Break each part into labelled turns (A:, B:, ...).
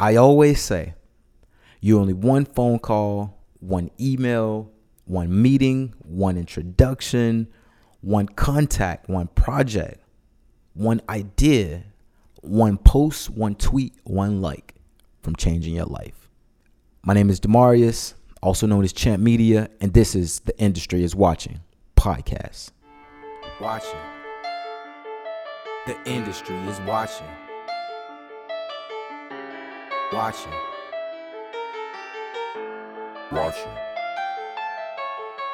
A: I always say you only one phone call, one email, one meeting, one introduction, one contact, one project, one idea, one post, one tweet, one like from changing your life. My name is Demarius, also known as Champ Media, and this is The Industry is Watching podcast. Watching. The industry is watching. Watching. Watching.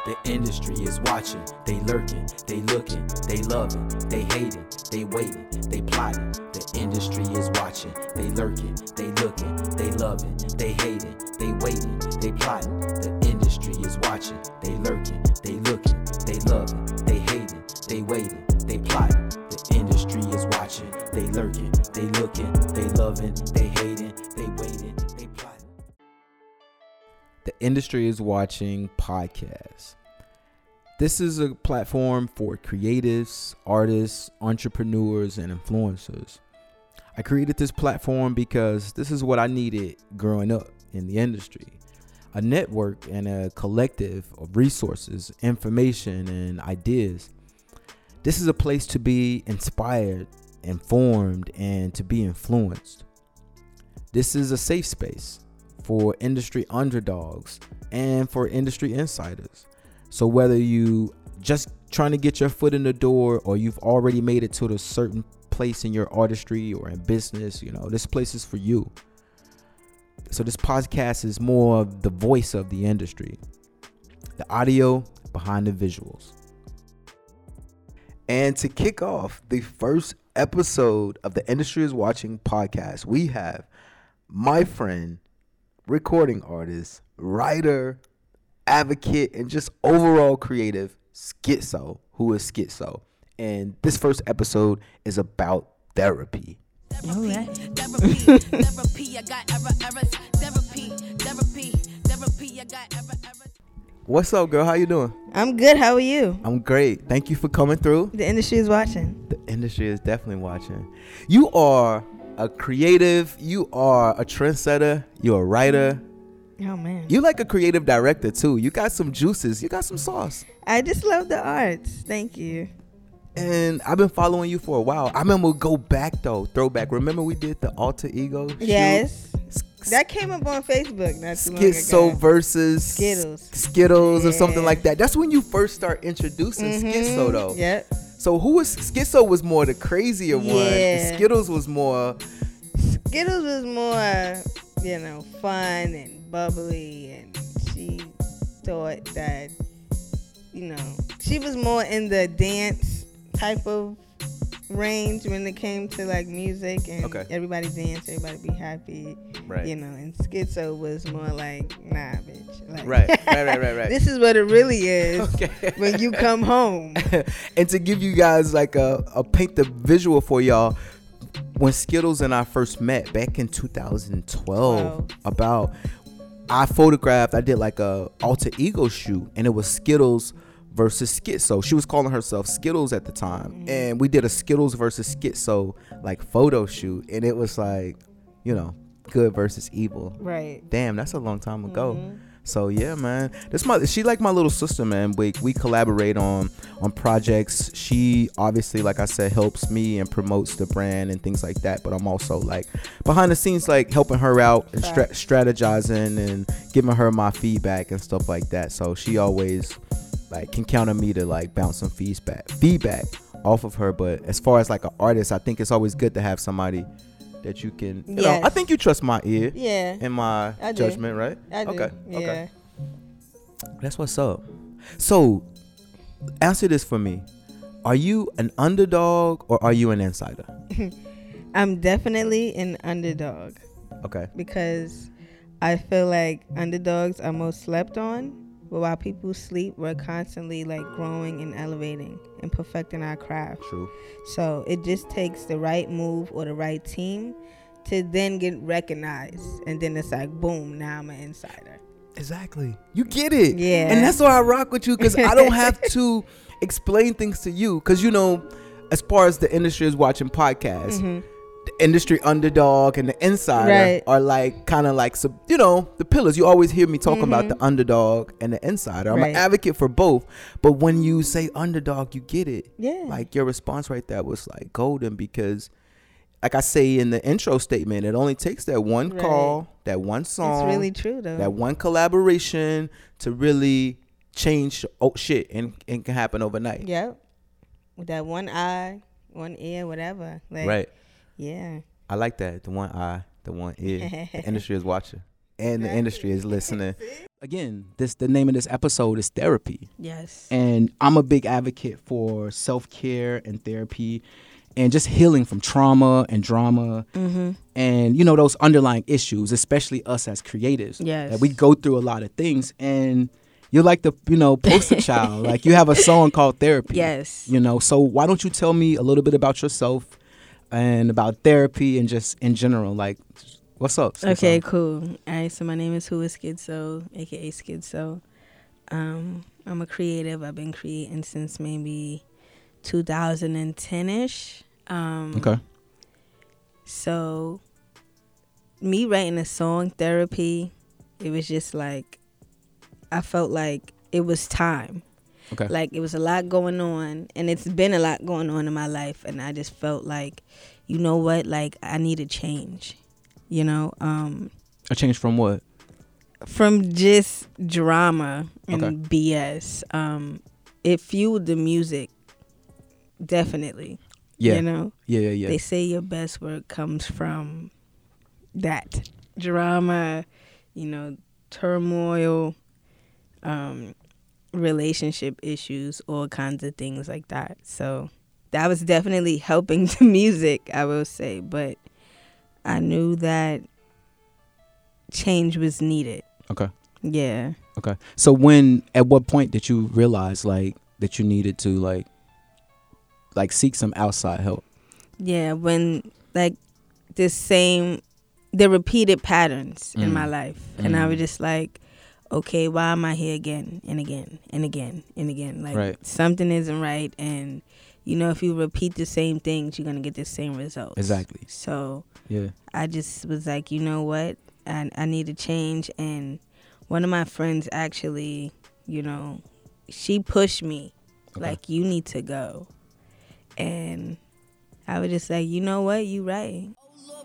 A: The industry is watching, they lurking, they looking, they loving, they hating, they waiting, they plotting. The industry is watching, they lurking, they looking, they loving, they hating, they waiting, they plotting. The industry is watching, they lurking, they looking, they loving, they hating, they waiting, watching, they lurking, they looking, they loving, they hating, they waiting, they plotting. The Industry is Watching podcast. This is a platform for creatives, artists, entrepreneurs, and influencers. I created this platform because this is what I needed growing up in the industry a network and a collective of resources, information, and ideas. This is a place to be inspired, informed, and to be influenced. This is a safe space for industry underdogs and for industry insiders. So whether you just trying to get your foot in the door or you've already made it to a certain place in your artistry or in business, you know, this place is for you. So this podcast is more of the voice of the industry. The audio behind the visuals. And to kick off the first episode of the Industry is Watching podcast, we have my friend, recording artist, writer, advocate, and just overall creative, Skitzo, who is Skitzo. And this first episode is about therapy.
B: All right.
C: Therapy, therapy, I got error, errors. Therapy, therapy, therapy, I got error, errors.
A: What's up, girl? How you doing?
B: I'm good. How are you?
A: I'm great. Thank you for coming through.
B: The industry is watching.
A: The industry is definitely watching. You are a creative. You are a trendsetter. You're a writer.
B: Oh man.
A: You like a creative director too. You got some juices. You got some sauce.
B: I just love the arts. Thank you.
A: And I've been following you for a while. I remember go back though, throwback. Remember we did the alter ego? shoot?
B: Yes. That came up on Facebook not too Skitzo
A: versus
B: Skittles.
A: Skittles or something like that. That's when you first start introducing mm-hmm. Skitzo though.
B: Yep.
A: So who was Skitzo was more the crazier one.
B: Yeah.
A: and Skittles was more
B: Skittles was more, you know, fun and bubbly, and she thought that, you know, she was more in the dance type of range when it came to like music and
A: Okay.
B: everybody dance, everybody be happy,
A: Right.
B: you know. And Skitzo was more like, nah, bitch, like,
A: Right, right, right, right, right.
B: this is what it really is
A: Okay.
B: when you come home.
A: and to give you guys like a, a paint the visual for y'all when skittles and i first met back in 2012
B: Wow.
A: about i photographed i did like a alter ego shoot and it was skittles versus skitzo she was calling herself skittles at the time
B: Mm-hmm.
A: and we did a skittles versus skitzo like photo shoot and it was like you know good versus evil.
B: Right.
A: damn that's a long time ago.
B: Mhm.
A: so yeah man. This my she like my little sister man. We, we collaborate on on projects. She obviously like i said helps me and promotes the brand and things like that. But i'm also like behind the scenes like helping her out and stra- strategizing and giving her my feedback and stuff like that. So she always like can count on me to like bounce some feedback feedback off of her. But as far as like an artist i think it's always good to have somebody that you can you know i think you trust my ear
B: Yeah.
A: and my
B: I do.
A: judgment right
B: I do.
A: okay
B: Yeah.
A: okay that's what's up. So, answer this for me. Are you an underdog or are you an insider?
B: I'm definitely an underdog.
A: Okay.
B: because I feel like underdogs are most slept on. But while people sleep, we're constantly like growing and elevating and perfecting our craft.
A: True.
B: So it just takes the right move or the right team to then get recognized. And then it's like, boom, now I'm an insider.
A: Exactly. You get it.
B: Yeah.
A: And that's why I rock with you because I don't have to explain things to you because you know, as far as the industry is watching podcasts,
B: Mhm.
A: The industry underdog and the insider
B: Right.
A: are like kind of like some you know the pillars you always hear me talking about the underdog and the insider i'm
B: Mm-hmm. Right.
A: an advocate for both but when you say underdog you get it
B: Yeah.
A: like your response right there was like golden because like i say in the intro statement it only takes that one
B: Right.
A: call that one song
B: it's really true though.
A: that one collaboration to really change oh shit and it can happen overnight
B: Yep. With that one eye, one ear, whatever. Like,
A: right
B: Yeah.
A: I like that. The one eye, the one ear. the industry is watching, and the industry is listening.
D: Again, this the name of this episode is therapy.
B: Yes.
D: And I'm a big advocate for self care and therapy and just healing from trauma and drama
B: Mm-hmm.
D: and, you know, those underlying issues, especially us as creatives.
B: Yes.
D: That we go through a lot of things. And you're like the, you know, poster child. Like you have a song called Therapy.
B: Yes.
D: You know, so why don't you tell me a little bit about yourself and about therapy and just in general? Like, what's up?
B: Okay, cool. All right, so my name is Who is Skitzo, aka Skitzo. Um, I'm a creative. I've been creating since maybe 2010 ish. Um,
D: Okay.
B: So, me writing a song, therapy, it was just like, I felt like it was time.
D: Okay.
B: Like it was a lot going on, and it's been a lot going on in my life, and I just felt like, you know what, like I need a change. You know, um,
D: A change from what?
B: from just drama and
D: Okay.
B: BS. Um, it fueled the music, definitely.
D: Yeah.
B: You know,
D: yeah, yeah, yeah.
B: they say your best work comes from that drama, you know, turmoil, um, relationship issues, all kinds of things like that. So that was definitely helping the music, I will say. But I knew that change was needed.
D: Okay.
B: Yeah.
D: Okay. So when at what point did you realize like that you needed to like like seek some outside help?
B: Yeah, when like the same the repeated patterns in
D: Mm.
B: my life. And I was
D: Mm.
B: just like, okay, why am I here again and again and again and again? Like
D: Right.
B: something isn't right and you know if you repeat the same things, you're going to get the same results.
D: Exactly.
B: So,
D: Yeah.
B: I just was like, you know what? I I need to change and one of my friends actually, you know, she pushed me
D: Okay.
B: like you need to go. And I was just like, you know what? You right.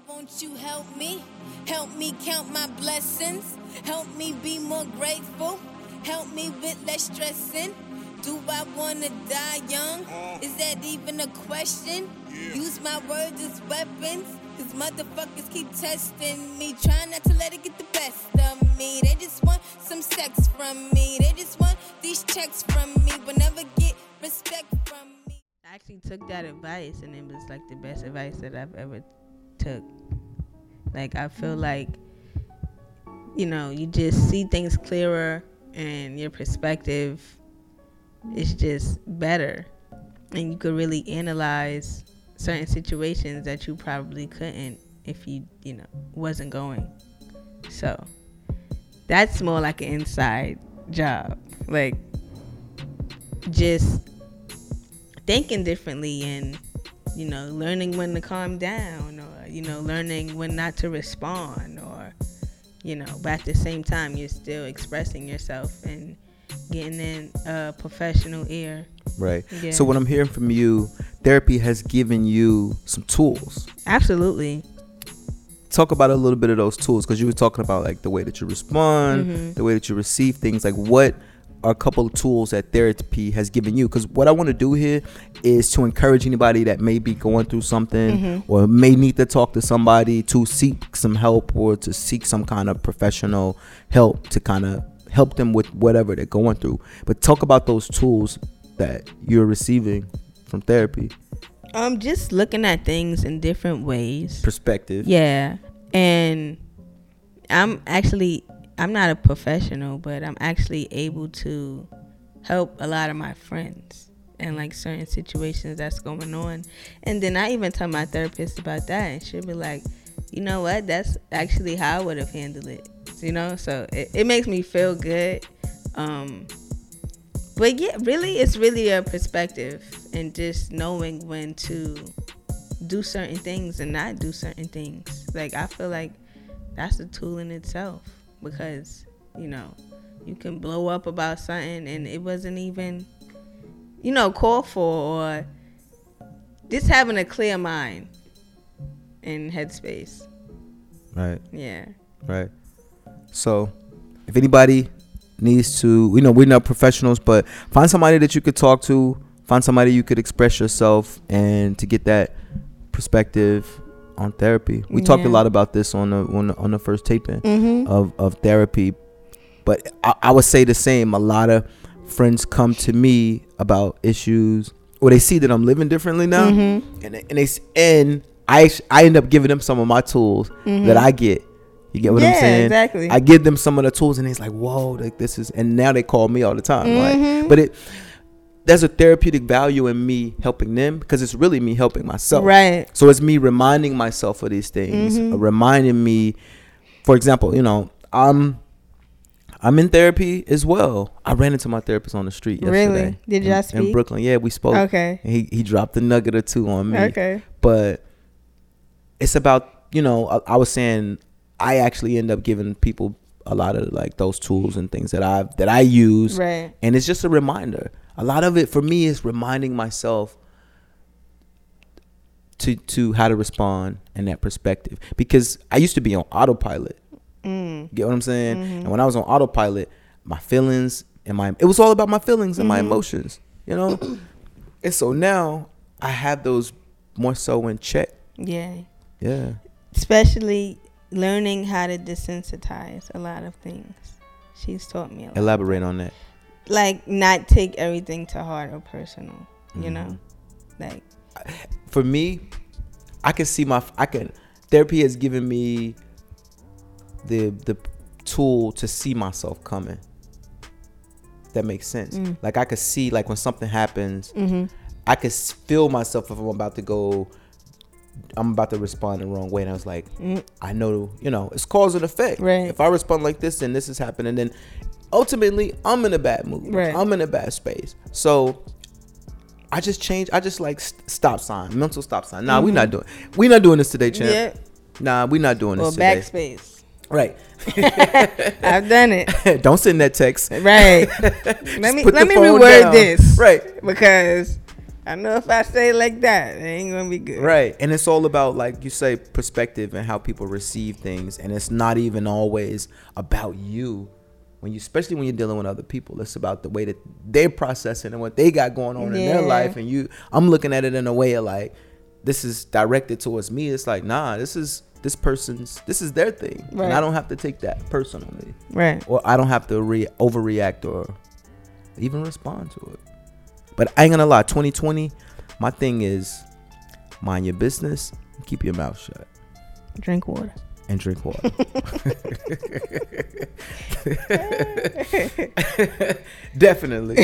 C: Lord, won't you help me? Help me count my blessings. Help me be more grateful. Help me with less stressing. Do I wanna die young? Is that even a question? Use my words as weapons. Cause motherfuckers keep testing me. Trying not to let it get the best of me. They just want some sex from me. They just want these checks from me. But never get respect from me.
B: I actually took that advice and it was like the best advice that I've ever took. Like I feel like you know, you just see things clearer and your perspective is just better. And you could really analyze certain situations that you probably couldn't if you, you know, wasn't going. So that's more like an inside job. Like just thinking differently and you know learning when to calm down or you know learning when not to respond or you know but at the same time you're still expressing yourself and getting in a professional ear
A: Right.
B: Yeah.
A: So what I'm hearing from you, therapy has given you some tools.
B: absolutely
A: Talk about a little bit of those tools because you were talking about like the way that you respond,
B: Mm-hmm.
A: the way that you receive things. Like what a couple of tools that therapy has given you? Because what I want to do here is to encourage anybody that may be going through something
B: Mm-hmm.
A: or may need to talk to somebody to seek some help or to seek some kind of professional help to kind of help them with whatever they're going through. But talk about those tools that you're receiving from therapy
B: um just looking at things in different ways
A: perspective.
B: Yeah. And I'm actually I'm not a professional, but I'm actually able to help a lot of my friends in like certain situations that's going on. And then I even tell my therapist about that and she'll be like, you know what, that's actually how I would have handled it. You know? So it, it makes me feel good. Um but yeah, really it's really a perspective and just knowing when to do certain things and not do certain things. Like I feel like that's a tool in itself because you know you can blow up about something and it wasn't even you know called for or just having a clear mind and headspace.
A: Right.
B: Yeah.
A: Right. So, if anybody needs to, you know, we're not professionals, but find somebody that you could talk to, find somebody you could express yourself, and to get that perspective on therapy. We talked a lot about this on the on the, on the first taping
B: Mm-hmm.
A: of of therapy, but I, I would say the same. A lot of friends come to me about issues, or they see that I'm living differently now,
B: Mm-hmm.
A: and and they and I I end up giving them some of my tools that I get. You get what I'm
B: Mm-hmm.
A: Saying?
B: exactly.
A: I give them some of the tools, and it's like, whoa, like this is. And now they call me all the time.
B: Mm-hmm.
A: Like, but it there's a therapeutic value in me helping them because it's really me helping myself.
B: Right.
A: So it's me reminding myself of these things,
B: Mm-hmm.
A: uh, reminding me, for example, you know, I'm I'm in therapy as well. I ran into my therapist on the street
B: Really?
A: yesterday.
B: Did
A: in-
B: y'all
A: in
B: speak?
A: Brooklyn? Yeah, we spoke.
B: Okay.
A: And he he dropped a nugget or two on me.
B: Okay.
A: But it's about you know I, I was saying I actually end up giving people a lot of like those tools and things that I that I use
B: Right.
A: and it's just a reminder. A lot of it for me is reminding myself to to how to respond and that perspective because I used to be on autopilot.
B: Mm.
A: Get what I'm saying?
B: Mm-hmm.
A: And when I was on autopilot, my feelings and my it was all about my feelings and my
B: Mm-hmm.
A: emotions, you know? and so now I have those more so in check.
B: Yeah.
A: Yeah.
B: Especially learning how to desensitize a lot of things. She's taught me a lot.
A: Elaborate on that.
B: Like not take everything to heart or personal. You
A: Mm-hmm.
B: know, like
A: for me, I can see my I can therapy has given me the the tool to see myself coming. That makes sense.
B: Mm.
A: Like I could see like when something happens,
B: mm-hmm.
A: I could feel myself if I'm about to go I'm about to respond the wrong way and I was like, I know, you know, it's cause and effect.
B: Mm. Right.
A: If I respond like this then this is happening then ultimately I'm in a bad mood.
B: Right.
A: I'm in a bad space. So I just change. I just like st- stop sign, mental stop sign. Nah, we not doing. We not doing this today, champ.
B: Mm-hmm. yeah.
A: Nah, we not doing
B: Or
A: this today.
B: backspace.
A: Right.
B: I've done it.
A: Don't send that text.
B: Right. let me let me reword
A: down.
B: this.
A: Right.
B: Because I know if I say it like that, it ain't gonna be good.
A: Right. And it's all about like you say perspective and how people receive things, and it's not even always about you. When you, especially when you're dealing with other people, it's about the way that they're processing and what they got going on in their life. And you, I'm looking at it in a way of like, this is directed towards me. It's like, nah, this is this person's, this is their thing, and I don't have to take that personally.
B: Right.
A: or I don't have to re- overreact or even respond to it. But I ain't gonna lie, 2020, my thing is mind your business, and keep your mouth shut,
B: Drink water.
A: And drink water. Definitely.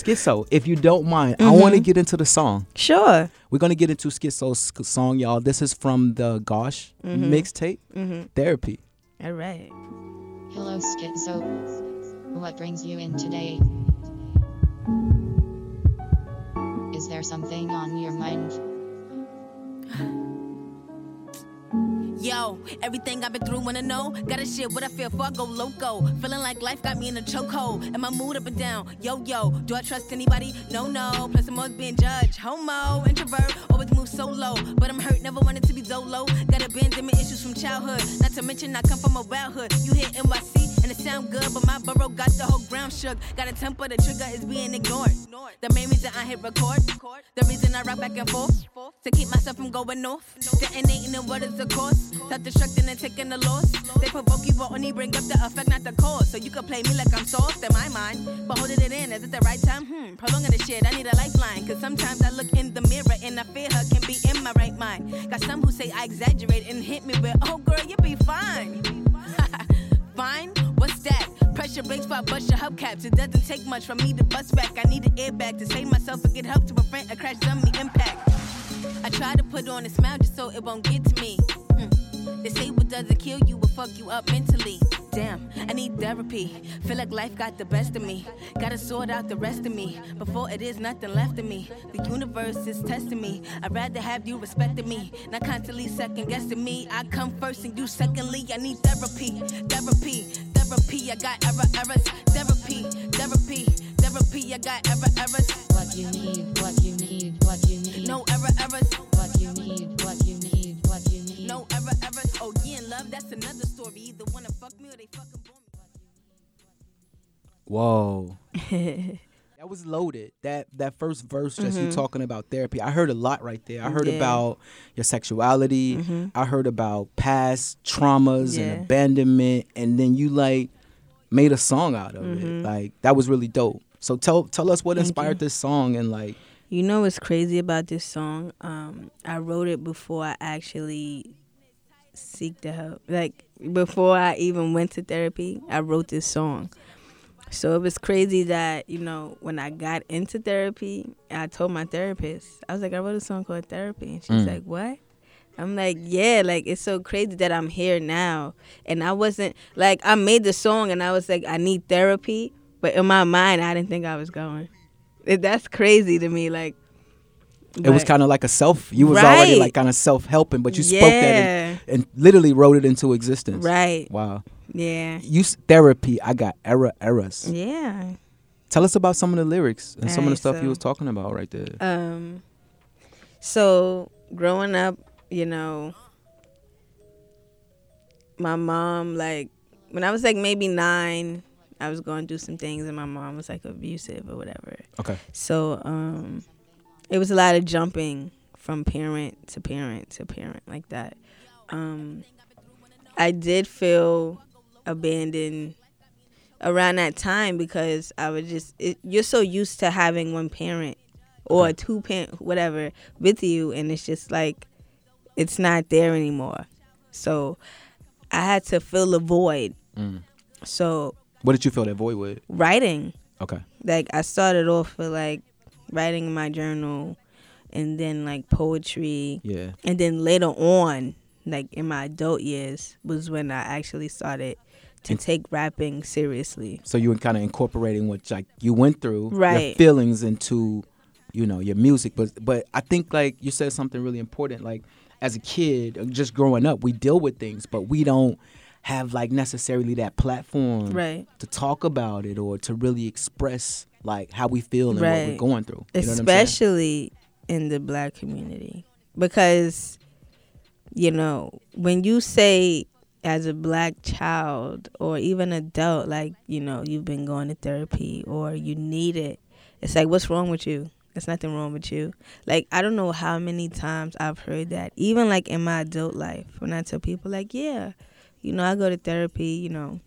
E: Skitzo, if you don't mind, I want to mm-hmm. get into the song.
B: Sure.
E: We're gonna get into Skitzo's sc- song, y'all. This is from the Gosh mm-hmm. mixtape, mm-hmm. Therapy.
B: All right.
F: Hello Skitzo. What brings you in today? Is there something on your mind?
C: Yo, everything I've been through, wanna know? Gotta shit what I feel for I go loco. Feeling like life got me in a chokehold. And my mood up and down. Yo, yo, do I trust anybody? No, no. Plus, I'm always being judged. Homo, introvert, always move solo. But I'm hurt, never wanted to be Zolo. Got abandonment issues from childhood. Not to mention, I come from a wild hood. You hear NYC and it sound good, but my borough got the whole ground shook. Got a temper, the trigger is being ignored. The main reason I hit record, the reason I rock back and forth, to keep myself from going off. Detonating the what is the cause? Self-destructing and taking the loss. They provoke you, but only bring up the effect, not the cause. So you can play me like I'm soft in my mind, but holding it in, is it the right time? Hmm, prolonging the shit, I need a lifeline. Cause sometimes I look in the mirror and I fear her can be in my right mind. Got some who say I exaggerate and hit me with, oh girl, you be fine. Fine? What's that? Pressure breaks for I bust your hubcaps. It doesn't take much for me to bust back. I need an airbag to save myself and get help to prevent a crash dummy impact. I try to put on a smile just so it won't get to me. They say what doesn't kill you will fuck you up mentally. Damn, I need therapy. Feel like life got the best of me. Gotta sort out the rest of me before it is nothing left of me. The universe is testing me. I'd rather have you respecting me, not constantly second guessing me. I come first and you secondly. I need therapy, therapy, therapy. I got error errors. Therapy, therapy, therapy. I got error errors.
F: What you need, what you need, what you need.
C: No error errors.
F: What you need, what you need, what you need.
C: No error errors. Oh yeah, in love that's another story. Either wanna fuck me or they fucking bore me.
A: Whoa. that was loaded. That that first verse, just you talking about therapy. I heard a lot right there. I heard
B: Mm-hmm. Yeah.
A: about your sexuality.
B: Mhm.
A: I heard about past traumas
B: Yeah.
A: and abandonment, and then you like made a song out of it. Like that was really dope. So tell tell us what
B: Mm-hmm. Thank
A: inspired
B: you.
A: this song and like
B: You know what's crazy about this song? Um, I wrote it before I actually seek the help. Like before I even went to therapy, I wrote this song. So it was crazy that, you know, when I got into therapy, I told my therapist, I was like, I wrote a song called Therapy. And she's
A: Mm.
B: like, What? I'm like, yeah, like it's so crazy that I'm here now. And I wasn't like I made the song and I was like, I need therapy. But in my mind I didn't think I was going. That's crazy to me. Like
A: it was kind of like a self. You was already like kind of self helping, but you spoke that and, and literally wrote it into existence.
B: right.
A: Wow.
B: Yeah.
A: You therapy. I got error errors.
B: Yeah.
A: Tell us about some of the lyrics and some of the stuff you was talking about right there.
B: Um. So growing up, you know, my mom like when I was like maybe nine, I was going through some things, and my mom was like abusive or whatever.
A: Okay.
B: So um, it was a lot of jumping from parent to parent to parent like that. Um, I did feel abandoned around that time because I was just it, you're so used to having one parent or two parent whatever with you, and it's just like it's not there anymore. So I had to fill the void.
A: Mm.
B: So
A: What did you fill that void with?
B: writing
A: Okay.
B: like I started off with like writing in my journal and then like poetry
A: Yeah.
B: and then later on like in my adult years was when I actually started to
A: And-
B: take rapping seriously.
A: So you were kind of incorporating what like you went through, your
B: Right.
A: feelings into, you know, your music. But but I think like you said something really important. Like as a kid, uh, just growing up, we deal with things, but we don't have like necessarily that platform
B: Right.
A: to talk about it or to really express like how we feel and what we're going through. You know what I'm?
B: Especially in the black community because you know, when you say as a black child or even adult like, you know, you've been going to therapy or you need it, it's like what's wrong with you? There's nothing wrong with you. Like I don't know how many times I've heard that, even like in my adult life, when I tell people like, yeah, you know, I go to therapy, you know,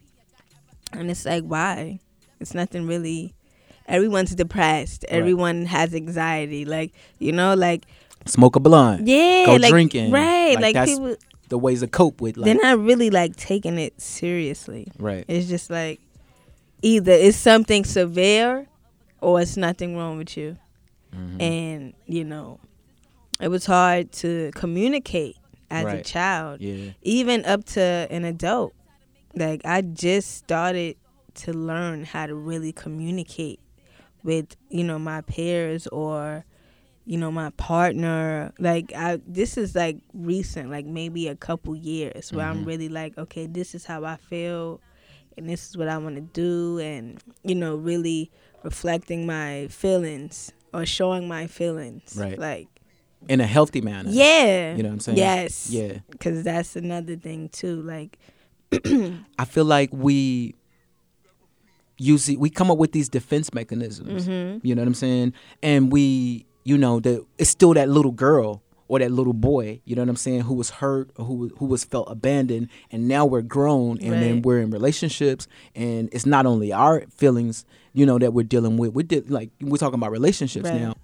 B: and it's like, why? It's nothing really. Everyone's depressed.
A: Right.
B: Everyone has anxiety. Like you know, like
A: Smoke a blunt.
B: yeah,
A: Go
B: like
A: drinking.
B: right?
A: Like,
B: Like,
A: that's
B: people,
A: The ways to cope with like
B: they're not really like taking it seriously.
A: right.
B: It's just like either it's something severe or it's nothing wrong with you.
A: Mhm.
B: And, you know, it was hard to communicate as a child,
A: yeah.
B: even up to an adult. Like, I just started to learn how to really communicate with, you know, my peers or, you know, my partner. Like, I, this is like recent, like maybe a couple years where I'm
A: Mhm.
B: really like, okay, this is how I feel and this is what I want to do. And, you know, really reflecting my feelings or showing my feelings.
A: Right.
B: Like,
A: In a healthy manner.
B: yeah.
A: You know what I'm saying?
B: Yes.
A: Yeah.
B: Because that's another thing, too. Like,
A: I feel like we use it, we come up with these defense mechanisms.
B: mhm.
A: You know what I'm saying? And we, you know, the it's still that little girl or that little boy, you know what I'm saying, who was hurt or who who was felt abandoned and now we're grown and then we're in relationships and it's not only our feelings, you know, that we're dealing with. We did like we're talking about relationships
B: Right.
A: now.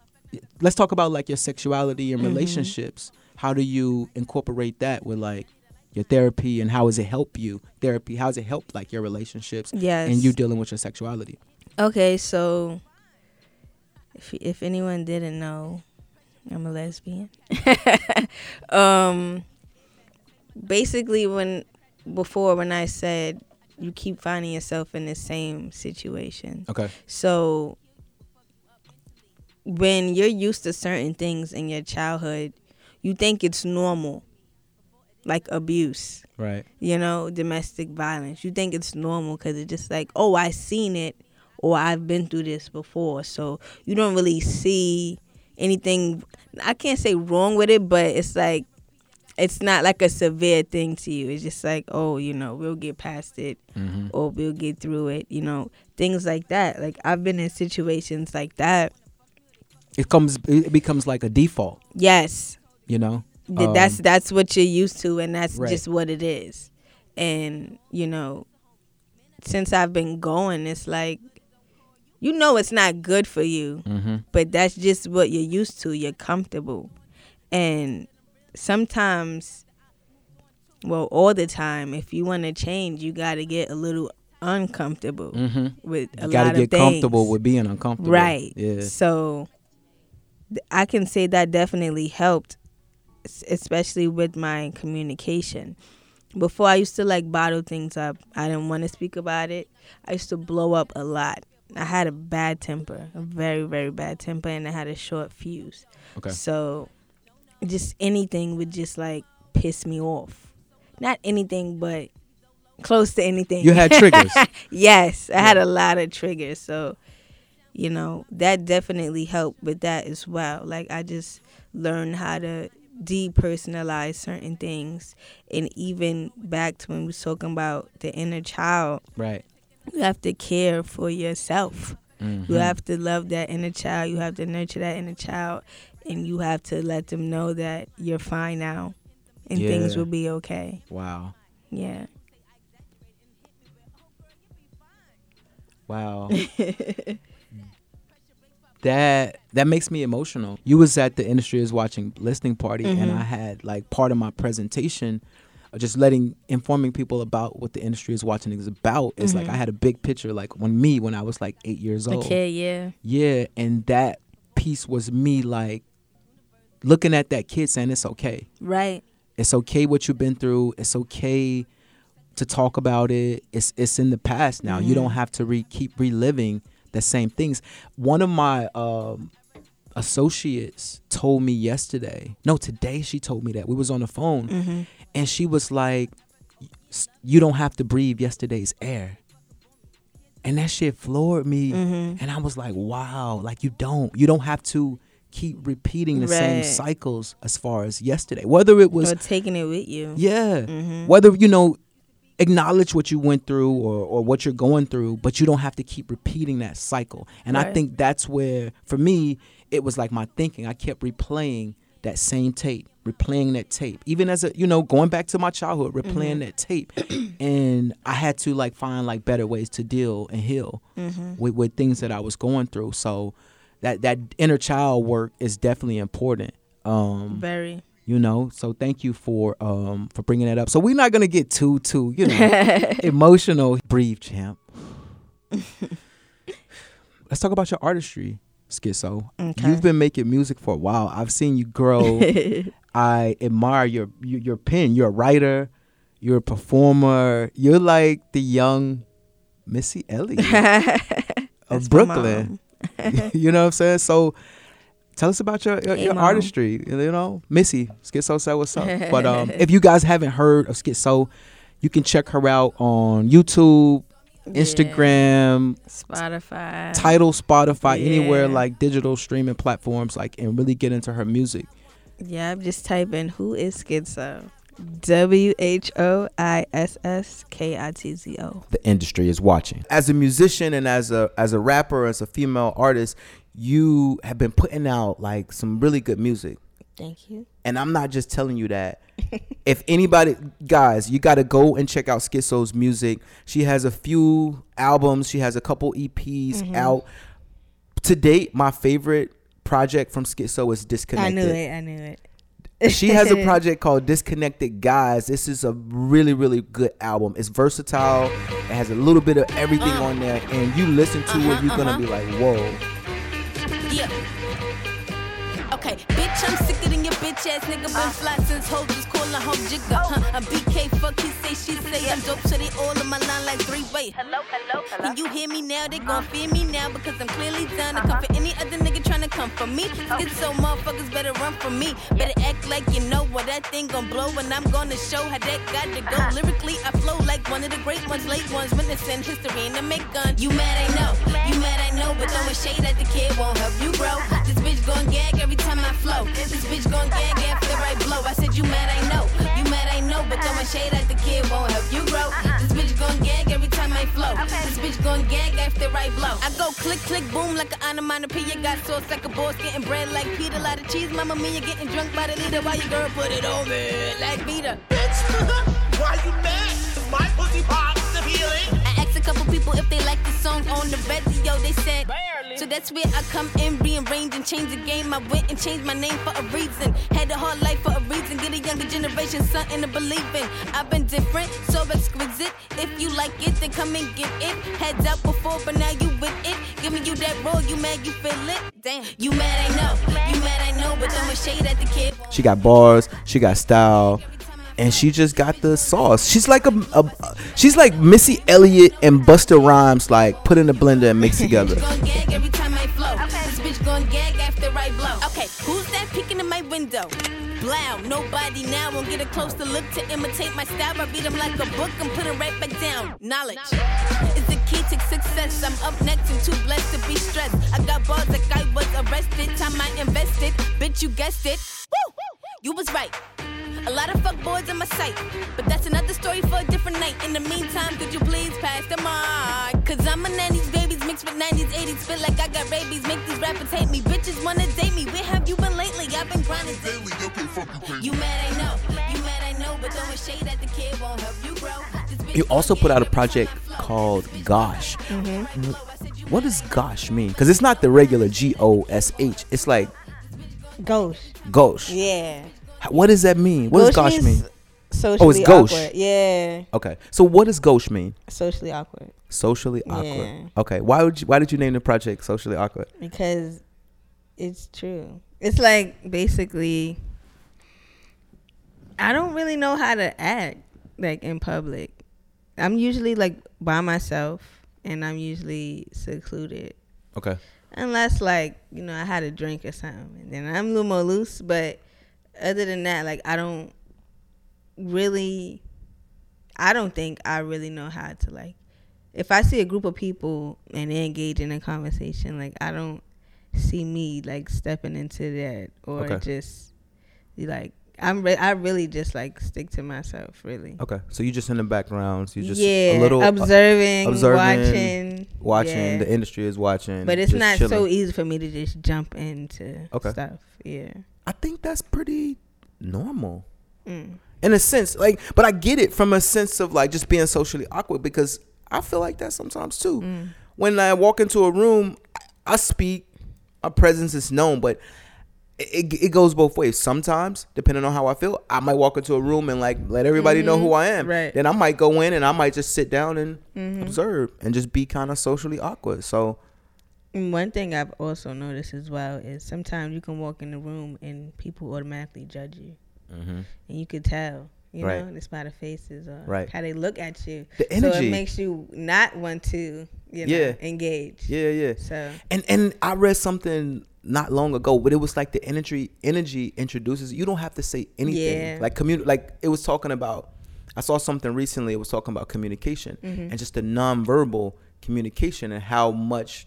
A: Let's talk about like your sexuality and
B: Mhm.
A: relationships. How do you incorporate that with like your therapy and how does it help you? Therapy, how does it help like your relationships
B: Yes.
A: and you dealing with your sexuality?
B: Okay, so if if anyone didn't know, I'm a lesbian. um, basically when before when I said you keep finding yourself in the same situation.
A: Okay.
B: So when you're used to certain things in your childhood, you think it's normal. Like abuse,
A: Right.
B: you know, domestic violence. You think it's normal cuz it's just like, "Oh, I seen it or I've been through this before." So you don't really see anything I can't say wrong with it, but it's like it's not like a severe thing to you. It's just like, oh, you know, we'll get past it
A: Mm-hmm.
B: or we'll get through it, you know, things like that. Like I've been in situations like that.
A: It comes. It becomes like a default.
B: Yes.
A: You know.
B: Th- that's
A: Um,
B: that's what you're used to and that's
A: Right.
B: just what it is. And, you know, since I've been going, it's like you know it's not good for you,
A: Mm-hmm.
B: but that's just what you're used to. You're comfortable. And sometimes well, all the time, if you want to change, you got to get a little uncomfortable
A: Mm-hmm.
B: with a
A: You
B: lot
A: gotta
B: of
A: get
B: things.
A: comfortable with being uncomfortable.
B: Right.
A: Yeah.
B: So I can say that definitely helped, especially with my communication. Before I used to like bottle things up. I didn't want to speak about it. I used to blow up a lot. I had a bad temper, a very very bad temper, and I had a short fuse.
A: Okay.
B: So just anything would just like piss me off. Not anything, but close to anything.
A: You had triggers.
B: yes, I had a lot of triggers. So, you know, that definitely helped with that as well. Like I just learned how to depersonalize certain things and even back to when we was talking about the inner child,
A: right.
B: you have to care for yourself.
A: Mhm.
B: You have to love that inner child. You have to nurture that inner child and you have to let them know that you're fine now and things will be okay.
A: Wow.
B: Yeah.
A: Wow. that that makes me emotional. You was at the industry is watching listening party and
B: Mhm.
A: I had like part of my presentation uh, just letting informing people about what the industry is watching is about is like
B: Mhm.
A: I had a big picture like when me when I was like 8 years old.
B: Okay, yeah.
A: Yeah, and that piece was me like looking at that kid saying it's okay.
B: Right.
A: It's okay what you've been through. It's okay to talk about it. It's it's in the past now. You don't
B: Mhm.
A: have to re- keep reliving the same things. One of my um, associates told me yesterday. No, today she told me that we was on the phone,
B: hmm
A: and she was like, "You don't have to breathe yesterday's air." And that shit floored me,
B: Mhm.
A: and I was like, "Wow! Like you don't, you don't have to." Keep repeating the same cycles as far as yesterday. Whether it was
B: or taking it with you.
A: yeah.
B: Mhm.
A: Whether you know acknowledge what you went through or, or what you're going through, but you don't have to keep repeating that cycle. And I think that's where for me it was like my thinking. I kept replaying that same tape, replaying that tape. Even as a you know, going back to my childhood, replaying that tape. and I had to like find like better ways to deal and heal
B: Mhm.
A: with, with things that I was going through. So that that inner child work is definitely important. Um
B: Very.
A: You know? So thank you for um for bringing that up. So we're not gonna get too too you know emotional breathe champ. Let's talk about your artistry skitzo.
B: Okay.
A: you've been making music for a while. I've seen you grow. I admire your, your your pen. You're a writer. You're a performer. You're like the young missy elliott of brooklyn. you know what i'm saying? So tell us about your your,
B: Hey,
A: your artistry you know missy skitzo said what's up but um if you guys haven't heard of skitzo you can check her out on youtube instagram
B: Spotify.
A: title spotify anywhere like digital streaming platforms like and really get into her music
B: Yeah, I'm just typing who is skitzo. W H O I S S K I T Z O.
C: the industry is watching. As a musician and as a as a rapper, as a female artist, you have been putting out like some really good music.
B: Thank you.
C: And I'm not just telling you that. if anybody guys, you got to go and check out Skitzo's music. She has a few albums, she has a couple EPs
B: Mm-hmm.
C: out. To date, my favorite project from Skitzo is Disconnected.
B: I knew it. I knew it.
C: she has a project called Disconnected Guys. This is a really, really good album. It's versatile. It has a little bit of everything on there, and you listen to it, you're gonna be like, "Whoa!"
G: Yeah. Okay, bitch,
C: I'm sicker your bitch ass nigga. Been ah. fly since hoes just calling home jigger. Oh. Huh? A BK fuck, he say, she say I'm dope, so they all in my line like three way. Hello, hello, hello. When you hear me now, they gon' fear me now because I'm clearly done to uh-huh. come for any other nigga tryna come for me. Oh. Get so motherfuckers better run from me. Better act like you know what that thing gon' blow, and I'm gonna show how that got to go. Uh-huh. Lyrically, I flow like one of the great ones, late ones, witnessing history in the make gun. You mad? I know, you mad? I know, but throwing shade at the kid won't help you grow. This bitch gon' gag every time I flow. This bitch gon' gag after I blow. I said you mad? I know, you mad? I know, but throwing shade at the kid won't help you grow. This bitch gon' gag every time I flow. This bitch gon' gag after I blow. I go click, click, boom like an onomatopoeia. Got sauce like a boss, getting bread like Peter. Lot of cheese, mama mia, getting drunk by the leader. While your girl put it on me like Peter.
H: Bitch, why you mad? 'Cause my pussy pops appealing.
C: I asked a couple people if they like the song on the radio. They said, so that's where I come in, rearrange and change the game. I went and changed my name for a reason. Had a hard life for a reason. Get a younger generation something to believe in. I've been different, so exquisite. If you like it, then come and get it. Heads up before, but now you with it. Giving you that roll, you mad, you feel it. Damn, you mad, I know. You mad, I know, but throwing shade at the kid.
A: She got bars. She got style. And she just got the sauce. She's like a, a she's like Missy Elliott and Busta Rhymes, like put in a blender and mix together.
C: Gon' gag every time I flow. This bitch gon' gag after I blow. Okay, who's that peeking in my window? Blow, nobody now won't get a closer look to imitate my style. I read them like a book and put it right back down. Knowledge is the key to success. I'm up next and too blessed to be stressed. I got balls like I was arrested. Time I invested, bitch, you guessed it. Woo! You was right. A lot of fuck boys on my site, but that's another story for a different night. In the meantime, could you please pass the mic? Cause I'm a 90s babies mixed with 90s, 80s. Feel like I got rabies, make these rappers hate me. Bitches wanna date me. Where have you been lately? I've been grinding daily. You mad, I know. You mad, I know, but throwing shade at the kid won't help you grow.
A: You also put out a project
C: every time I flow.
A: called Gosh.
B: Mm-hmm.
A: What does Gosh mean? Because it's not the regular G O S H. It's like
B: Ghost.
A: Gosh.
B: Yeah.
A: What does that mean? What does Gosh mean?
B: Socially oh,
A: gauche.
B: awkward. Yeah.
A: Okay. So what does Gauche mean?
B: Socially awkward.
A: Socially awkward.
B: Yeah.
A: Okay. Why would you, why did you name the project Socially Awkward?
B: because it's true. It's like basically I don't really know how to act like in public. I'm usually like by myself and I'm usually secluded.
A: Okay.
B: Unless like, you know, I had a drink or something. And then I'm a little more loose, but other than that, like I don't really I don't think I really know how to like if I see a group of people and they engage in a conversation, like I don't see me like stepping into that or
A: Okay.
B: just be like I'm re- I really just like stick to myself really.
A: Okay. So you just in the background. so You just
B: yeah,
A: a little uh,
B: observing,
A: observing,
B: watching,
A: watching.
B: yeah.
A: The industry is watching.
B: but it's not so easy for me to just jump into
A: Okay.
B: stuff. Yeah.
A: I think that's pretty normal.
B: Mm.
A: in a sense like but i get it from a sense of like just being socially awkward because i feel like that sometimes too
B: Mm.
A: when i walk into a room i speak my presence is known but it, it goes both ways sometimes depending on how i feel i might walk into a room and like let everybody know who i am
B: Mm-hmm. Right.
A: then i might go in and i might just sit down and
B: Mm-hmm.
A: observe and just be kind of socially awkward so
B: one thing I've also noticed as well is sometimes you can walk in the room and people automatically judge you, and you could tell, you
A: Right.
B: know, just by the faces or
A: Right.
B: how they look at you.
A: The
B: So
A: energy.
B: it makes you not want to, you know,
A: Yeah.
B: engage.
A: yeah yeah
B: So
A: And and I read something not long ago, but it was like the energy energy introduces. You don't have to say anything.
B: Yeah.
A: Like commun like it was talking about. I saw something recently. It was talking about communication
B: Mm-hmm.
A: and just the nonverbal communication and how much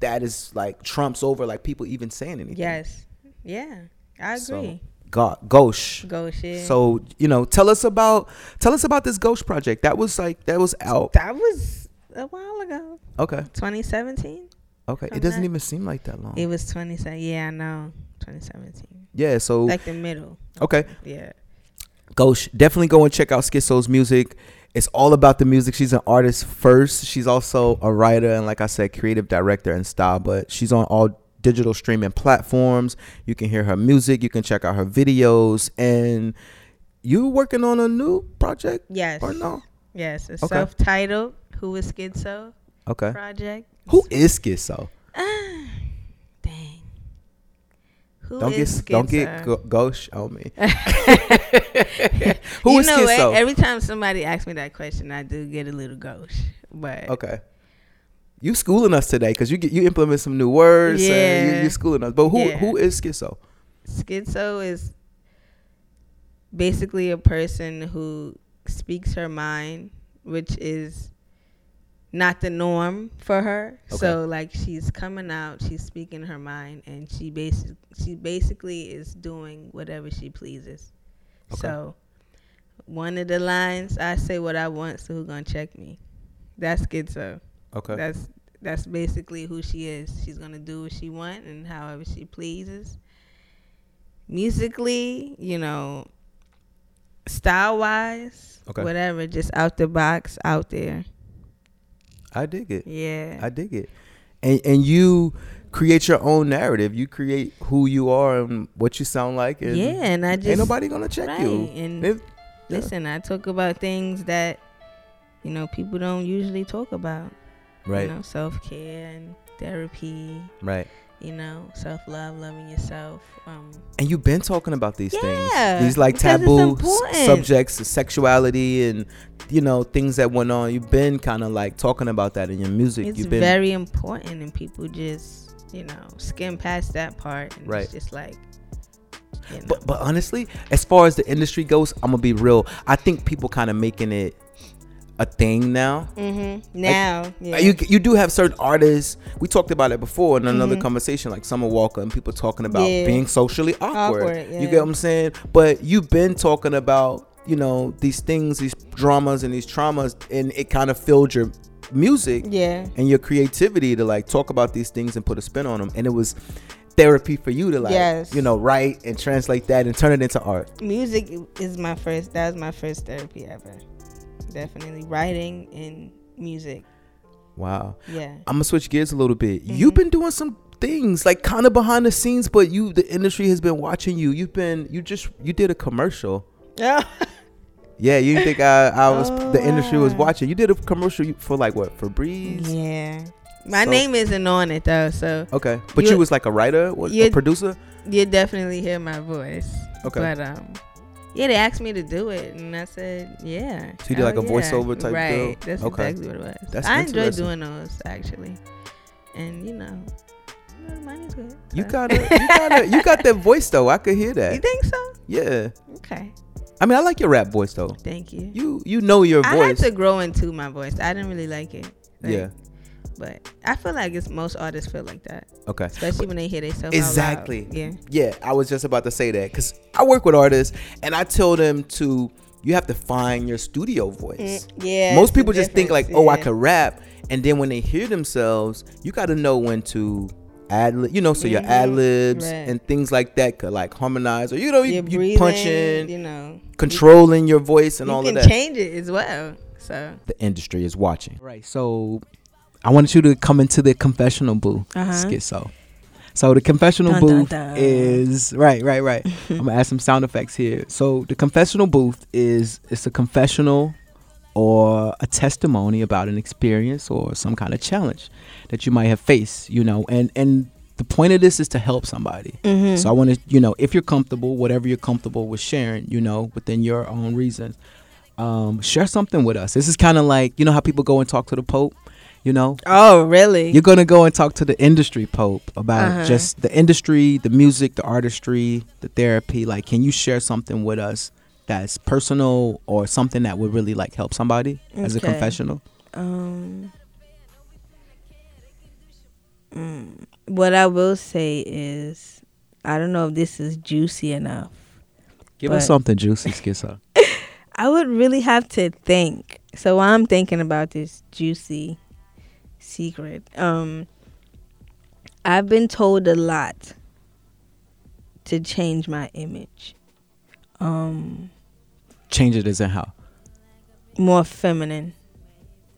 A: that is like trumps over like people even saying anything.
B: yes, yeah, I
A: So,
B: agree.
A: Go- Gauche.
B: Go shit.
A: So you know, tell us about tell us about this Ghost project. That was like that was out.
B: that was a while ago,
A: Okay.
B: 2017.
A: Okay. It doesn't
B: that-
A: even seem like that long.
B: It was 27. Yeah, I know, 2017.
A: yeah. So
B: Like the middle.
A: okay.
B: Yeah.
A: Ghost, definitely go and check out Skitzo's music. It's all about the music. She's an artist first. She's also a writer and, like I said, creative director and style. But she's on all digital streaming platforms. You can hear her music. You can check out her videos. And you working on a new project?
B: Yes.
A: Or no?
B: Yes, a
A: Okay.
B: self-titled "Who is Skitzo"
A: Okay.
B: project.
A: Who is Skitzo?
B: Ah, dang. Who
A: don't
B: is
A: get don't get
B: Skitzo?
A: go- gauche on me. Who
B: you
A: is
B: know what? Every time somebody asks me that question, I do get a little gauche. But
A: Okay. You schooling us today because you get you implement some new words. Yeah. you, you're schooling us. But who
B: Yeah.
A: who is skitzo?
B: skitzo is basically a person who speaks her mind, which is not the norm for her. So like she's coming out, she's speaking her mind, and she basic she basically is doing whatever she pleases.
A: Okay.
B: So one of the lines, I say what I want, so who gonna check me? That's skitzo.
A: Okay.
B: That's that's basically who she is. She's gonna do what she want and however she pleases. Musically, you know, style wise,
A: Okay.
B: whatever, just out the box, out there.
A: I dig it.
B: Yeah.
A: I dig it. And and you create your own narrative. You create who you are and what you sound like. And
B: yeah, and I just
A: ain't nobody gonna check you.
B: And
A: If-
B: listen, I talk about things that you know people don't usually talk about.
A: right.
B: You know, self care and therapy.
A: Right.
B: You know, self love, loving yourself. Um,
A: And you've been talking about these
B: Yeah,
A: things, these like taboo s-
B: important.
A: subjects, sexuality, and you know things that went on. You've been kind of like talking about that in your music.
B: it's
A: You've been
B: very important, and people just you know skim past that part. And
A: Right.
B: It's just like. You know.
A: But but honestly, as far as the industry goes, I'm gonna be real. I think people kind of making it a thing now.
B: mm-hmm. Now, yeah.
A: You you do have certain artists. We talked about it before in another
B: Mhm.
A: conversation, like Summer Walker, and people talking about
B: Yeah.
A: being socially awkward.
B: Awkward,
A: You get what I'm saying? But you've been talking about you know these things, these dramas and these traumas, and it kind of filled your music
B: yeah.
A: and your creativity to like talk about these things and put a spin on them. And it was therapy for you to like
B: Yes.
A: you know write and translate that and turn it into art.
B: Music is my first. That was my first therapy ever. Definitely writing and music.
A: Wow.
B: Yeah.
A: I'm gonna switch gears a little bit.
B: Mm-hmm.
A: You've been doing some things like kind of behind the scenes, but you the industry has been watching you. You've been you just you did a commercial.
B: Yeah.
A: Yeah, you think I, I was
B: Oh,
A: the industry was watching. You did a commercial for like what Febreze?
B: yeah. My
A: So-
B: name isn't on it though, so
A: Okay, but you,
B: You-
A: was like a writer, what, a producer.
B: you definitely hear my voice.
A: Okay.
B: But um, yeah, they asked me to do it, and I said, yeah.
A: So you did
B: hell
A: like a
B: yeah.
A: voiceover type
B: right.
A: deal?
B: That's
A: Okay.
B: exactly what it was.
A: That's
B: I enjoy doing those actually, and you know, you know, the money's good.
A: You got it. You got it. You got that voice though. I could hear that.
B: You think so?
A: Yeah.
B: Okay.
A: I mean, I like your rap voice though.
B: Thank you.
A: You you know your voice.
B: I had to grow into my voice. I didn't really like it. Like,
A: Yeah.
B: But I feel like it's most artists feel like that,
A: Okay.
B: especially when they hear themselves.
A: Exactly.
B: Yeah.
A: Yeah, I was just about to say that because I work with artists and I tell them to you have to find your studio voice.
B: Mm, yeah.
A: Most people just think like,
B: difference,
A: oh, I
B: yeah.
A: could rap, and then when they hear themselves, you got to know when to ad lib, you know, so your
B: Mhm,
A: ad libs
B: right.
A: and things like that could like harmonize, or you know, you,
B: You're
A: you
B: breathing,
A: punching,
B: you know,
A: controlling your voice and
B: you
A: all
B: can
A: of that.
B: You can change it as well. So
E: The industry is watching. Right. So I wanted you to come into the confessional booth.
B: Uh-huh.
E: Skitzo. So the confessional
B: Dun, dun,
E: booth
B: dun.
E: is right, right, right. I'm gonna add some sound effects here. So the confessional booth is it's a confessional or a testimony about an experience or some kind of challenge that you might have faced, you know, and and the point of this is to help somebody.
B: Mm-hmm.
E: So I want to, you know, if you're comfortable, whatever you're comfortable with sharing, you know, within your own reasons, um, share something with us. This is kind of like, you know, how people go and talk to the Pope, you know,
B: oh, really?
E: you're gonna go and talk to the industry Pope about
B: Uh-huh.
E: just the industry, the music, the artistry, the therapy. Like, can you share something with us that's personal or something that would really like help somebody as a confessional?
B: Um, mm, what I will say is, I don't know if this is juicy enough.
E: Give us something juicy, Skitzo.
B: I would really have to think. So while I'm thinking about this juicy secret, um, I've been told a lot to change my image. Um,
E: Change it as in how?
B: more feminine.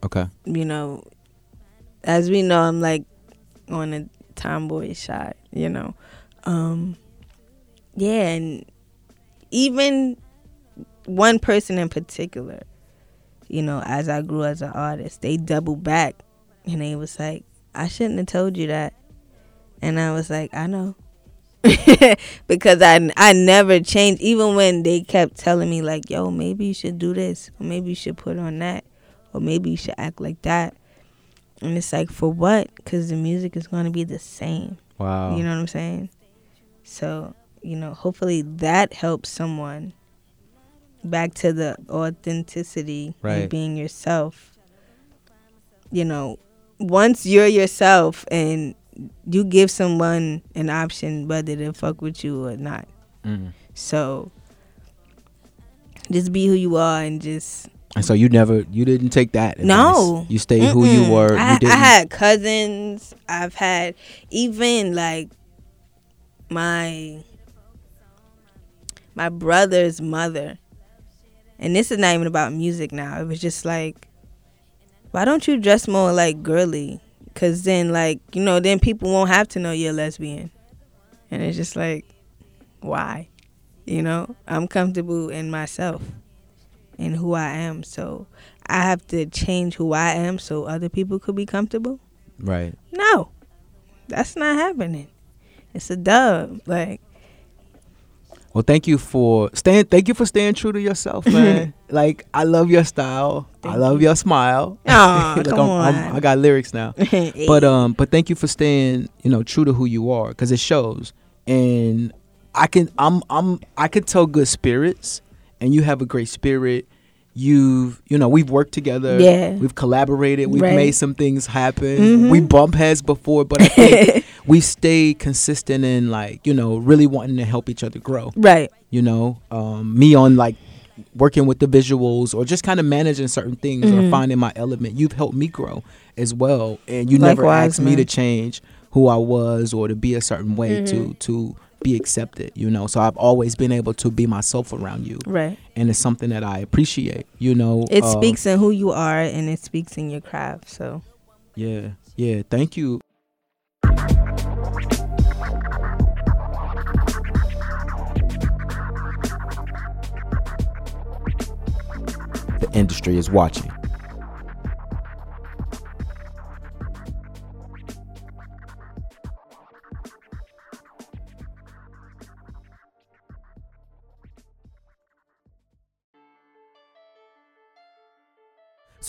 E: Okay.
B: you know, as we know, I'm like on a tomboy side, you know. Um, yeah, and even one person in particular, you know, as I grew as an artist, they double back and he was like, I shouldn't have told you that. And I was like, I know. because I I never changed even when they kept telling me like, "Yo, maybe you should do this, or maybe you should put on that, or maybe you should act like that." And it's like, for what? Because the music is going to be the same.
E: Wow.
B: You know what I'm saying? So, you know, hopefully that helps someone back to the authenticity
E: Right.
B: and being yourself. You know, once you're yourself and you give someone an option whether to fuck with you or not.
E: Mm.
B: So just be who you are and just
E: And so you never, you didn't take that. advice.
B: No.
E: You stayed who you were.
B: I,
E: you.
B: I had cousins. I've had even like my my brother's mother. And this is not even about music now. It was just like, why don't you dress more like girly? Cause then like you know then people won't have to know you're a lesbian. And it's just like, why? You know, I'm comfortable in myself and who I am. So I have to change who I am so other people could be comfortable.
E: right.
B: No, that's not happening. It's a dub. Like,
E: Well, thank you for staying. Thank you for staying true to yourself, man. like I love your style. I love
B: you.
E: your smile.
B: Aw,
E: Look,
B: come
E: I'm- I'm-
B: on.
E: I got lyrics now. but um, but thank you for staying, you know, true to who you are, because it shows. And I can, I'm, I'm, I can tell good spirits, and you have a great spirit. You've, you know, we've worked together.
B: Yeah.
E: We've collaborated. We've
B: Right.
E: made some things happen.
B: Mhm.
E: We bump heads before, but I think we stay consistent in like, you know, really wanting to help each other grow
B: right.
E: you know um, me on like working with the visuals or just kind of managing certain things or
B: Mhm.
E: finding my element you've helped me grow as well and you never
B: Likewise,
E: asked me to change who i was or to be a certain way to
B: Mhm.
E: to be accepted you know so i've always been able to be myself around you
B: Right.
E: and it's something that i appreciate you know
B: It
E: uh,
B: speaks in who you are and it speaks in your craft. So,
E: yeah yeah thank you
A: The industry is watching.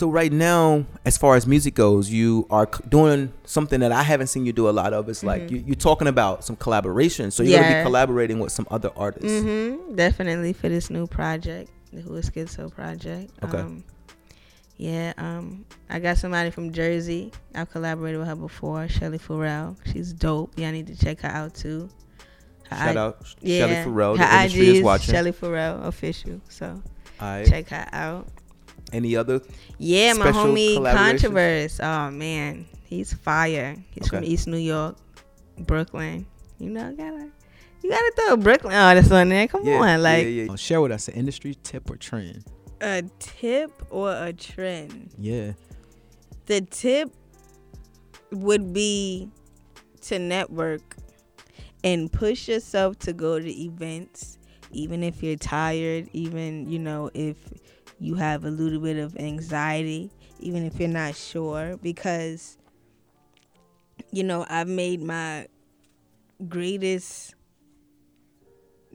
A: So right now, as far as music goes, you are c- doing something that I haven't seen you do a lot of. It's like you, you're talking about some collaboration. So you're gonna
B: Mm-hmm.
A: Be collaborating with some other artists.
B: mm-hmm, definitely for this new project, the Who is Skitzo project.
A: Okay.
B: Um, yeah, um, I got somebody from Jersey. I've collaborated with her before, Shelly Farrell. She's dope. Y'all need to check her out too. Her
A: Shout
B: I-
A: out Shelly Farrell.
B: Her
A: The industry is watching.
B: Shelly Farrell official. So
A: right.
B: check her out.
A: Any other?
B: Yeah, my
A: Special
B: homie
A: collaborations?
B: Controverse. Oh man, he's fire. He's from East New York, Brooklyn. You know, gotta you gotta throw Brooklyn artists on there. Come
A: Yeah,
B: on, like
A: yeah, yeah.
E: Share with us an industry tip or trend
B: a tip or a trend.
E: yeah
B: The tip would be to network and push yourself to go to events, even if you're tired, even you know if you have a little bit of anxiety, even if you're not sure, because you know I've made my greatest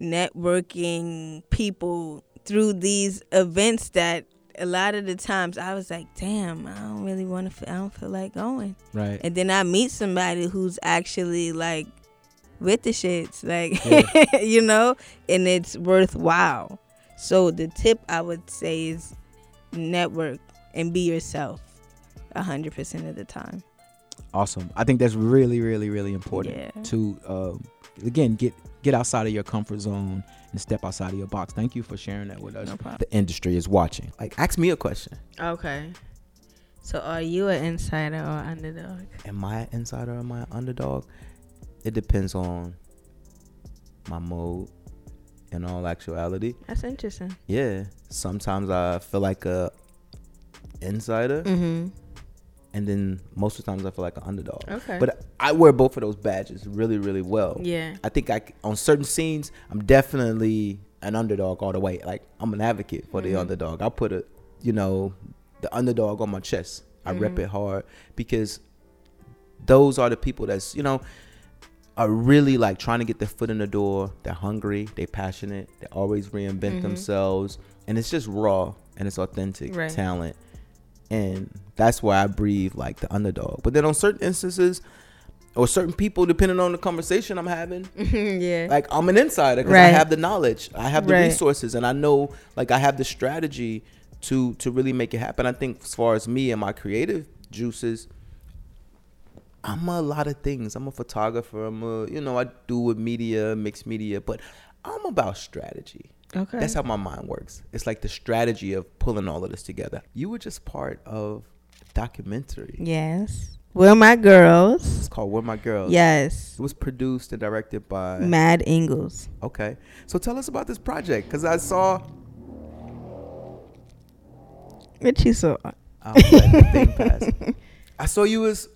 B: networking people through these events that a lot of the times I was like, damn, I don't really want to. I don't feel like going.
E: right
B: And then I meet somebody who's actually like with the shits, like you know, and it's worthwhile. So the tip I would say is network and be yourself, a hundred percent of the time.
E: awesome i think that's really really really important
B: Yeah.
E: to um, again get get outside of your comfort zone and step outside of your box thank you for sharing that with us
B: No problem.
A: The industry is watching. Like, ask me a question.
B: Okay. So are you an insider or underdog?
A: Am I an insider or am I an underdog? It depends on my mode. In all actuality,
B: That's interesting.
A: yeah. Sometimes I feel like a insider,
B: Mm-hmm.
A: and then most of the times I feel like an underdog.
B: Okay.
A: But I wear both of those badges really, really well.
B: yeah.
A: I think I on certain scenes I'm definitely an underdog all the way. Like I'm an advocate for the
B: Mhm.
A: underdog. I put a you know the underdog on my chest. I rep
B: Mhm.
A: it hard because those are the people that's you know are really like trying to get their foot in the door. They're hungry, they're passionate, they always reinvent
B: Mm-hmm.
A: themselves, and it's just raw and it's authentic
B: Right.
A: talent. And that's why I breathe like the underdog. But then on certain instances, or certain people, depending on the conversation I'm having,
B: yeah.
A: like I'm an insider because I have the knowledge, I have the
B: Right.
A: resources, and I know like I have the strategy to to really make it happen. I think as far as me and my creative juices, I'm a lot of things. I'm a photographer. I'm a you know I do with media, mixed media, but I'm about strategy.
B: okay.
A: That's how my mind works. It's like the strategy of pulling all of this together. You were just part of documentary.
B: yes. We're my girls.
A: It's called "Where My Girls."
B: Yes.
A: It was produced and directed by.
B: Mad Ingles.
A: Okay. So tell us about this project because I saw.
B: What you saw?
A: Thing. I saw you as.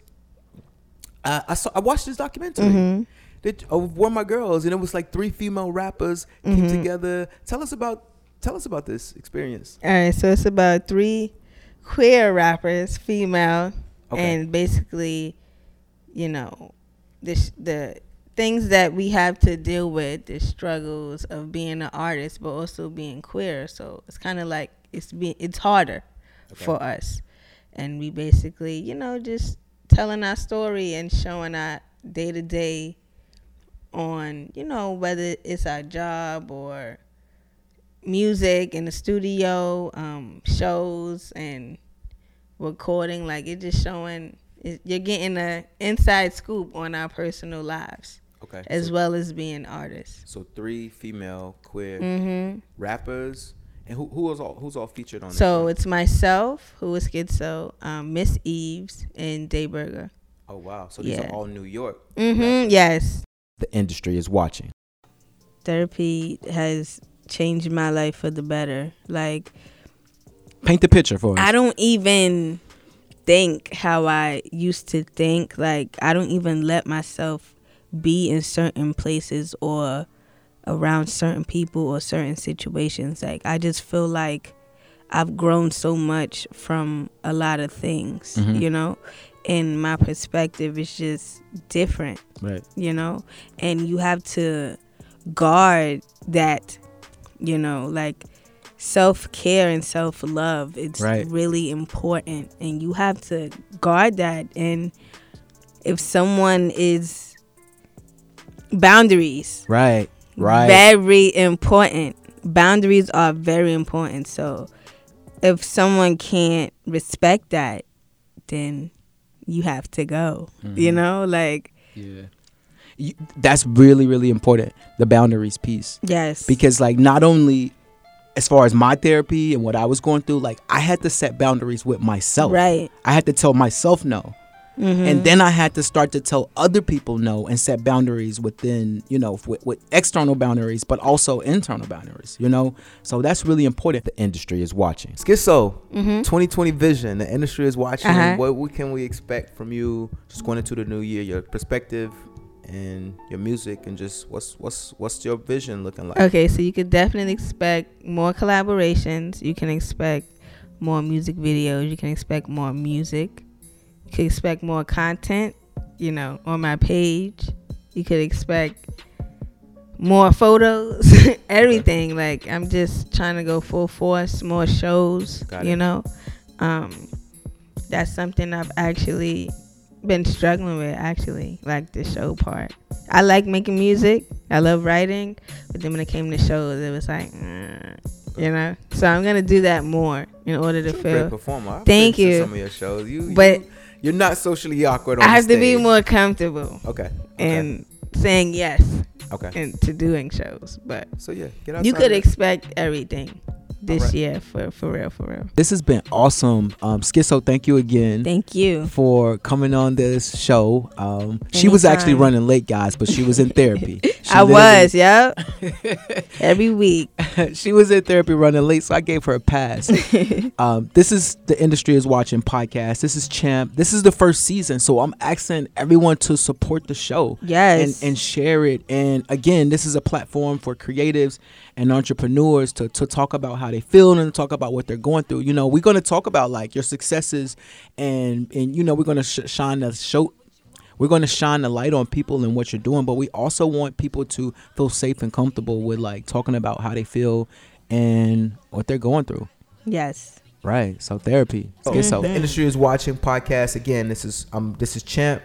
A: Uh, I saw. I watched this documentary.
B: Mm-hmm.
A: That of Where My Girls, and it was like three female rappers
B: Mm-hmm.
A: came together. Tell us about. Tell us about this experience.
B: All right, so it's about three queer rappers, female,
A: Okay.
B: and basically, you know, the the things that we have to deal with, the struggles of being an artist, but also being queer. So it's kind of like it's be it's harder for us, and we basically, you know, just telling our story and showing our day to day on, you know, whether it's our job or music in the studio, um, shows and recording. Like it just showing it, you're getting a inside scoop on our personal lives
A: Okay.
B: as
A: so,
B: well as being artists.
A: so three female queer
B: hmm
A: rappers, and who who was all who's all featured on this?
B: So it's myself who is skitzo, um, Miss Eves, and Dayburger.
A: oh wow. So these
B: yeah.
A: are all New York.
B: Mm hmm Yes,
E: The industry is watching.
B: therapy has changed my life for the better. Like
E: Paint the picture for us.
B: I don't even think how I used to think. Like I don't even let myself be in certain places or around certain people or certain situations. Like I just feel like I've grown so much from a lot of things,
E: Mhm.
B: you know? And my perspective is just different
E: right.
B: you know and you have to guard that you know like self-care and self-love it's
E: Right.
B: really important and you have to guard that and if someone is boundaries
E: Right. Right.
B: very important boundaries are very important so if someone can't respect that then you have to go you
E: Mhm.
B: know like
E: Yeah. You, that's really really important. The boundaries piece.
B: yes
E: because like not only as far as my therapy and what I was going through, like I had to set boundaries with myself.
B: Right.
E: I had to tell myself no.
B: Mhm.
E: And then I had to start to tell other people no and set boundaries within, you know, with, with external boundaries, but also internal boundaries, you know? So that's really important. The industry is watching.
A: Skitzo,
B: Mhm.
A: 2020 vision. The industry is watching.
B: Uh-huh.
A: What, what can we expect from you just going into the new year? Your perspective and your music, and just what's what's what's your vision looking like?
B: Okay, so you could definitely expect more collaborations. You can expect more music videos. You can expect more music. Could expect more content, you know, on my page. You could expect more photos, everything. Like I'm just trying to go full force, more shows,
A: Got
B: you
A: it.
B: know. Um that's something I've actually been struggling with actually, like the show part. I like making music. I love writing, but then when it came to shows, it was like, uh, you know. So I'm gonna do that more in order to
A: You're a great
B: feel.
A: performer.
B: Thank you.
A: Some of your shows, you,
B: But-
A: you you're not socially awkward. On
B: I have to be more comfortable
A: Okay. okay.
B: and saying yes
A: okay.
B: and to doing shows. But
A: So yeah,
B: you could expect everything this
A: Alright.
B: year for for real, for real.
E: This has been awesome. Um, Skitzo, thank you again.
B: Thank you.
E: for coming on this show. Um, she was actually running late, guys, but she was in therapy. She
B: I was, yep. Every week.
E: she was in therapy running late, so I gave her a pass. um, this is the industry is watching podcast. This is Champ. This is the first season, so I'm asking everyone to support the show
B: Yes.
E: and and share it. And again, this is a platform for creatives and entrepreneurs to to talk about how they feel and talk about what they're going through. You know, we're going to talk about like your successes and and you know we're going to sh- shine the show. we're going to shine the light on people and what you're doing, but we also want people to feel safe and comfortable with like talking about how they feel and what they're going through.
B: Yes.
E: Right. So therapy. Skitzo.
A: The industry is watching podcast again. This is um this is Champ,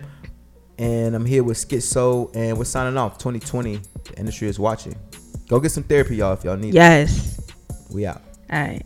A: and I'm here with Skitzo, and we're signing off. 2020. The industry is watching. Go get some therapy, y'all, if y'all need. it.
B: Yes.
A: We out.
B: All right.